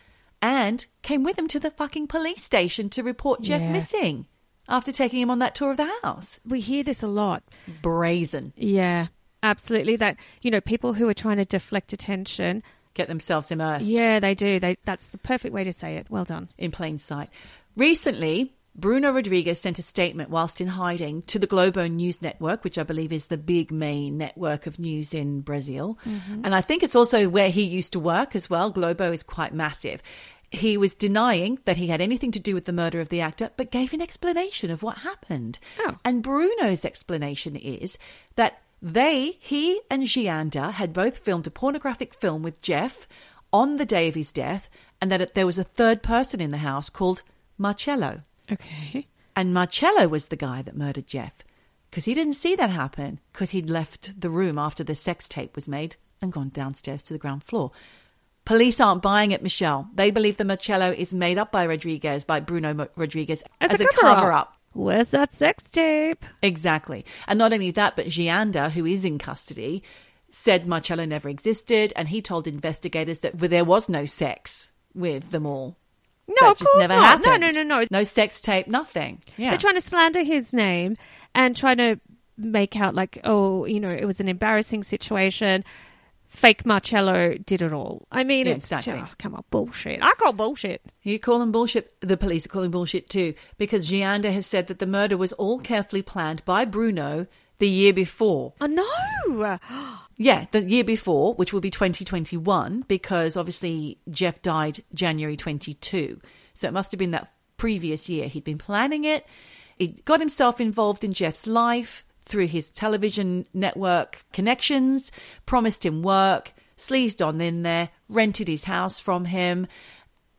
and came with him to the fucking police station to report Jeff Yeah. missing after taking him on that tour of the house. We hear this a lot. Brazen. Yeah, absolutely. That, you know, people who are trying to deflect attention. Get themselves immersed Yeah, they do. They That's the perfect way to say it. Well done. in plain sight. Recently, Bruno Rodriguez sent a statement whilst in hiding to the Globo News Network, which I believe is the big main network of news in Brazil. Mm-hmm. And I think it's also where he used to work as well. Globo is quite massive. He was denying that he had anything to do with the murder of the actor, but gave an explanation of what happened. Oh. And Bruno's explanation is that they, he and Gianda, had both filmed a pornographic film with Jeff on the day of his death, and that there was a third person in the house called Marcello. Okay. And Marcello was the guy that murdered Jeff because he didn't see that happen because he'd left the room after the sex tape was made and gone downstairs to the ground floor. Police aren't buying it, Michelle. They believe the Marcello is made up by Rodriguez, by Bruno Rodriguez, As, as, a, a cover, cover up. up. Where's that sex tape? Exactly. And not only that, but Gianda, who is in custody, said Marcello never existed, and he told investigators that there was no sex with them all. No, that of course never not. No, no, no, no. No sex tape, nothing. Yeah. They're trying to slander his name and trying to make out like, oh, you know, it was an embarrassing situation. Fake Marcello did it all. I mean, Yeah, it's exactly. just, come on, bullshit. I call bullshit. You call him bullshit. The police are calling bullshit too, because Gianda has said that the murder was all carefully planned by Bruno the year before. Oh no! Yeah, the year before, which will be 2021, because obviously Jeff died January 22. So it must have been that previous year. He'd been planning it. He got himself involved in Jeff's life through his television network connections, promised him work, sleazed on in there, rented his house from him.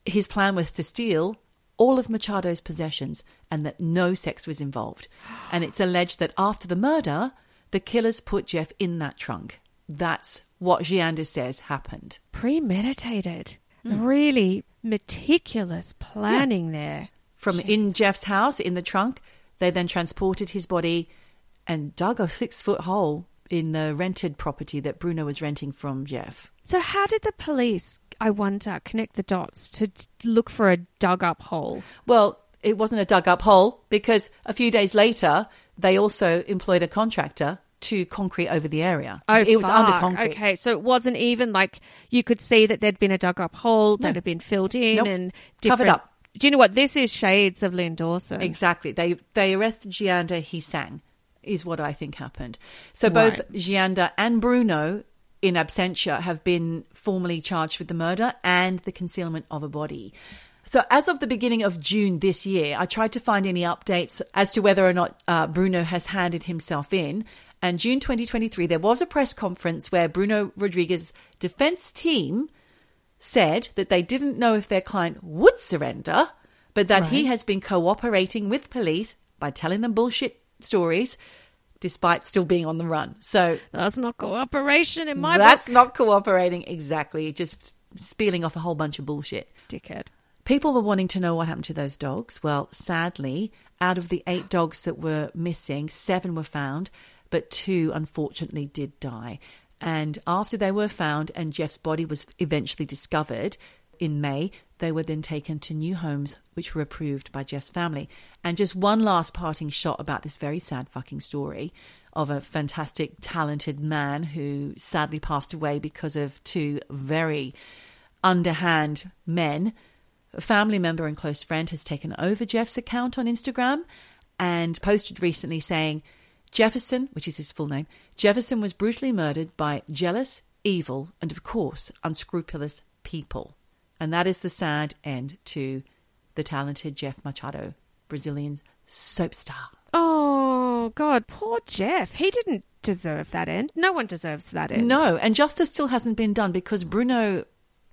His plan was to steal all of Machado's possessions and that no sex was involved. And it's alleged that after the murder, the killers put Jeff in that trunk. That's what Gianda says happened. Premeditated. Hmm. Really meticulous planning there. From in Jeff's house in the trunk, they then transported his body and dug a six foot hole in the rented property that Bruno was renting from Jeff. So, how did the police, I wonder, connect the dots to look for a dug up hole? Well, it wasn't a dug up hole because a few days later, they also employed a contractor to concrete over the area. Oh, it was under concrete. Okay, so it wasn't even like you could see that there'd been a dug up hole that had been filled in Nope. and Covered up. Do you know what this is? Shades of Lynn Dawson. Exactly. They they arrested Gianda, he sang, is what I think happened. So both Right. Gianda and Bruno in absentia have been formally charged with the murder and the concealment of a body. So as of the beginning of June this year, I tried to find any updates as to whether or not uh, Bruno has handed himself in. And June 2023, there was a press conference where Bruno Rodriguez's defense team said that they didn't know if their client would surrender, but that he has been cooperating with police by telling them bullshit stories despite still being on the run. So That's not cooperation in my that's book. not cooperating exactly, just spieling off a whole bunch of bullshit. Dickhead. People are wanting to know what happened to those dogs. Well, sadly, out of the eight dogs that were missing, seven were found, but two unfortunately did die. And after they were found and Jeff's body was eventually discovered in May, they were then taken to new homes, which were approved by Jeff's family. And just one last parting shot about this very sad fucking story of a fantastic, talented man who sadly passed away because of two very underhand men. A family member and close friend has taken over Jeff's account on Instagram and posted recently saying, Jefferson, which is his full name, Jefferson was brutally murdered by jealous, evil, and of course, unscrupulous people. And that is the sad end to the talented Jeff Machado, Brazilian soap star. Oh, God, poor Jeff. He didn't deserve that end. No one deserves that end. No, and justice still hasn't been done because Bruno,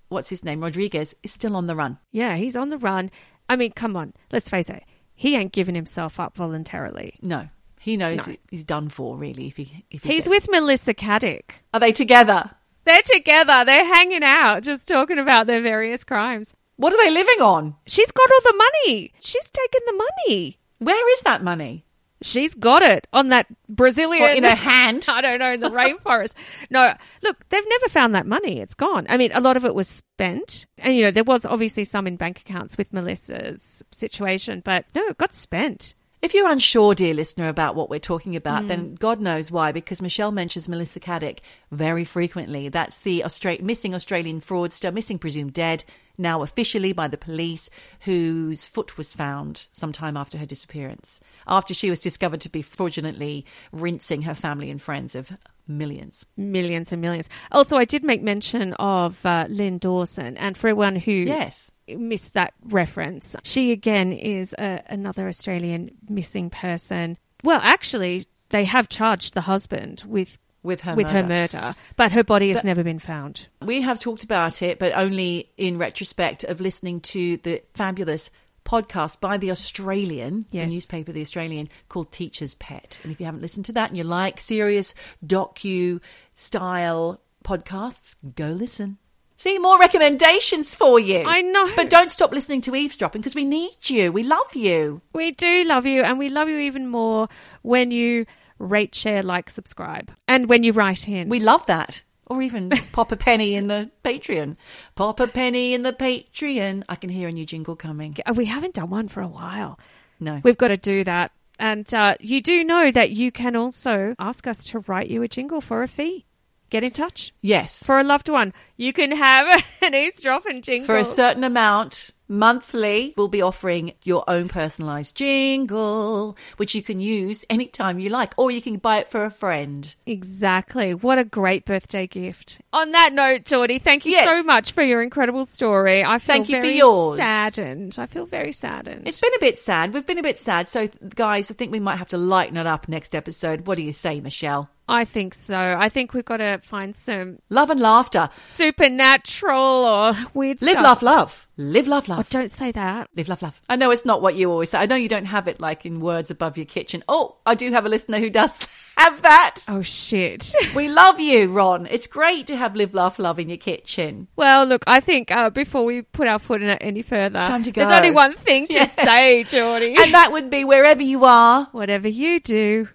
what's his name, Rodriguez, is still on the run. Yeah, he's on the run. I mean, come on, let's face it. He ain't giving himself up voluntarily. No, he knows No. he's done for, really. If he, if he He's gets- with Melissa Caddick. Are they together? They're together. They're hanging out, just talking about their various crimes. What are they living on? She's got all the money. She's taken the money. Where is that money? She's got it on that Brazilian in her hand? I don't know, in the rainforest. No, look, they've never found that money. It's gone. I mean, a lot of it was spent. And, you know, there was obviously some in bank accounts with Melissa's situation, but no, it got spent. If you're unsure, dear listener, about what we're talking about, then hmm. God knows why, because Michelle mentions Melissa Caddick very frequently. That's the Austra- missing Australian fraudster, missing presumed dead, now officially by the police, whose foot was found sometime after her disappearance, after she was discovered to be fraudulently rinsing her family and friends of millions. Millions and millions. Also, I did make mention of uh, Lynn Dawson. And for everyone who Yes. missed that reference. She again is a, another Australian missing person. Well, actually, they have charged the husband with With her with her murder. murder, but her body has But- never been found. We have talked about it, but only in retrospect of listening to the fabulous podcast by The Australian, Yes. the newspaper The Australian, called Teacher's Pet. And if you haven't listened to that and you like serious docu style podcasts, go listen. See, more recommendations for you. I know. But don't stop listening to eavesdropping because we need you. We love you. We do love you, and we love you even more when you rate, share, like, subscribe, and when you write in. We love that. Or even pop a penny in the Patreon. Pop a penny in the Patreon. I can hear a new jingle coming. We haven't done one for a while. No. We've got to do that. And uh, you do know that you can also ask us to write you a jingle for a fee. Get in touch. Yes. For a loved one, you can have an eavesdropping jingle. For a certain amount monthly, we'll be offering your own personalized jingle, which you can use anytime you like, or you can buy it for a friend. Exactly. What a great birthday gift. On that note, Geordie, thank you Yes. so much for your incredible story. I feel Thank you for very yours. saddened. I feel very saddened. It's been a bit sad. We've been a bit sad. So, guys, I think we might have to lighten it up next episode. What do you say, Michelle? I think so. I think we've got to find some Love and laughter. supernatural or weird Live, stuff. laugh, love. Live, love, Oh, love. don't say that. Live, love, love. I know it's not what you always say. I know you don't have it like in words above your kitchen. Oh, I do have a listener who does have that. Oh, shit. We love you, Ron. It's great to have live, laugh, love in your kitchen. Well, look, I think uh, before we put our foot in it any further, Time to go. there's only one thing to Yes. say, Geordie. And that would be wherever you are, Whatever you do,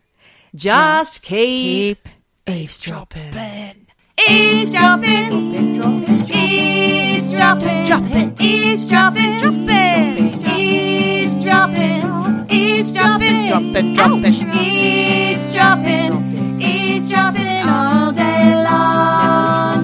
just, keep, keep eavesdropping. Eavesdropping. Eavesdropping. Eavesdropping. Eavesdropping. Eavesdropping. Eavesdropping. Eavesdropping. Eavesdropping. Eavesdropping. Eavesdropping. Eavesdropping. Eavesdropping Eavesdropping. Eavesdropping. Eavesdropping. Eavesdropping. Eavesdropping. Eavesdropping. Eavesdropping. long.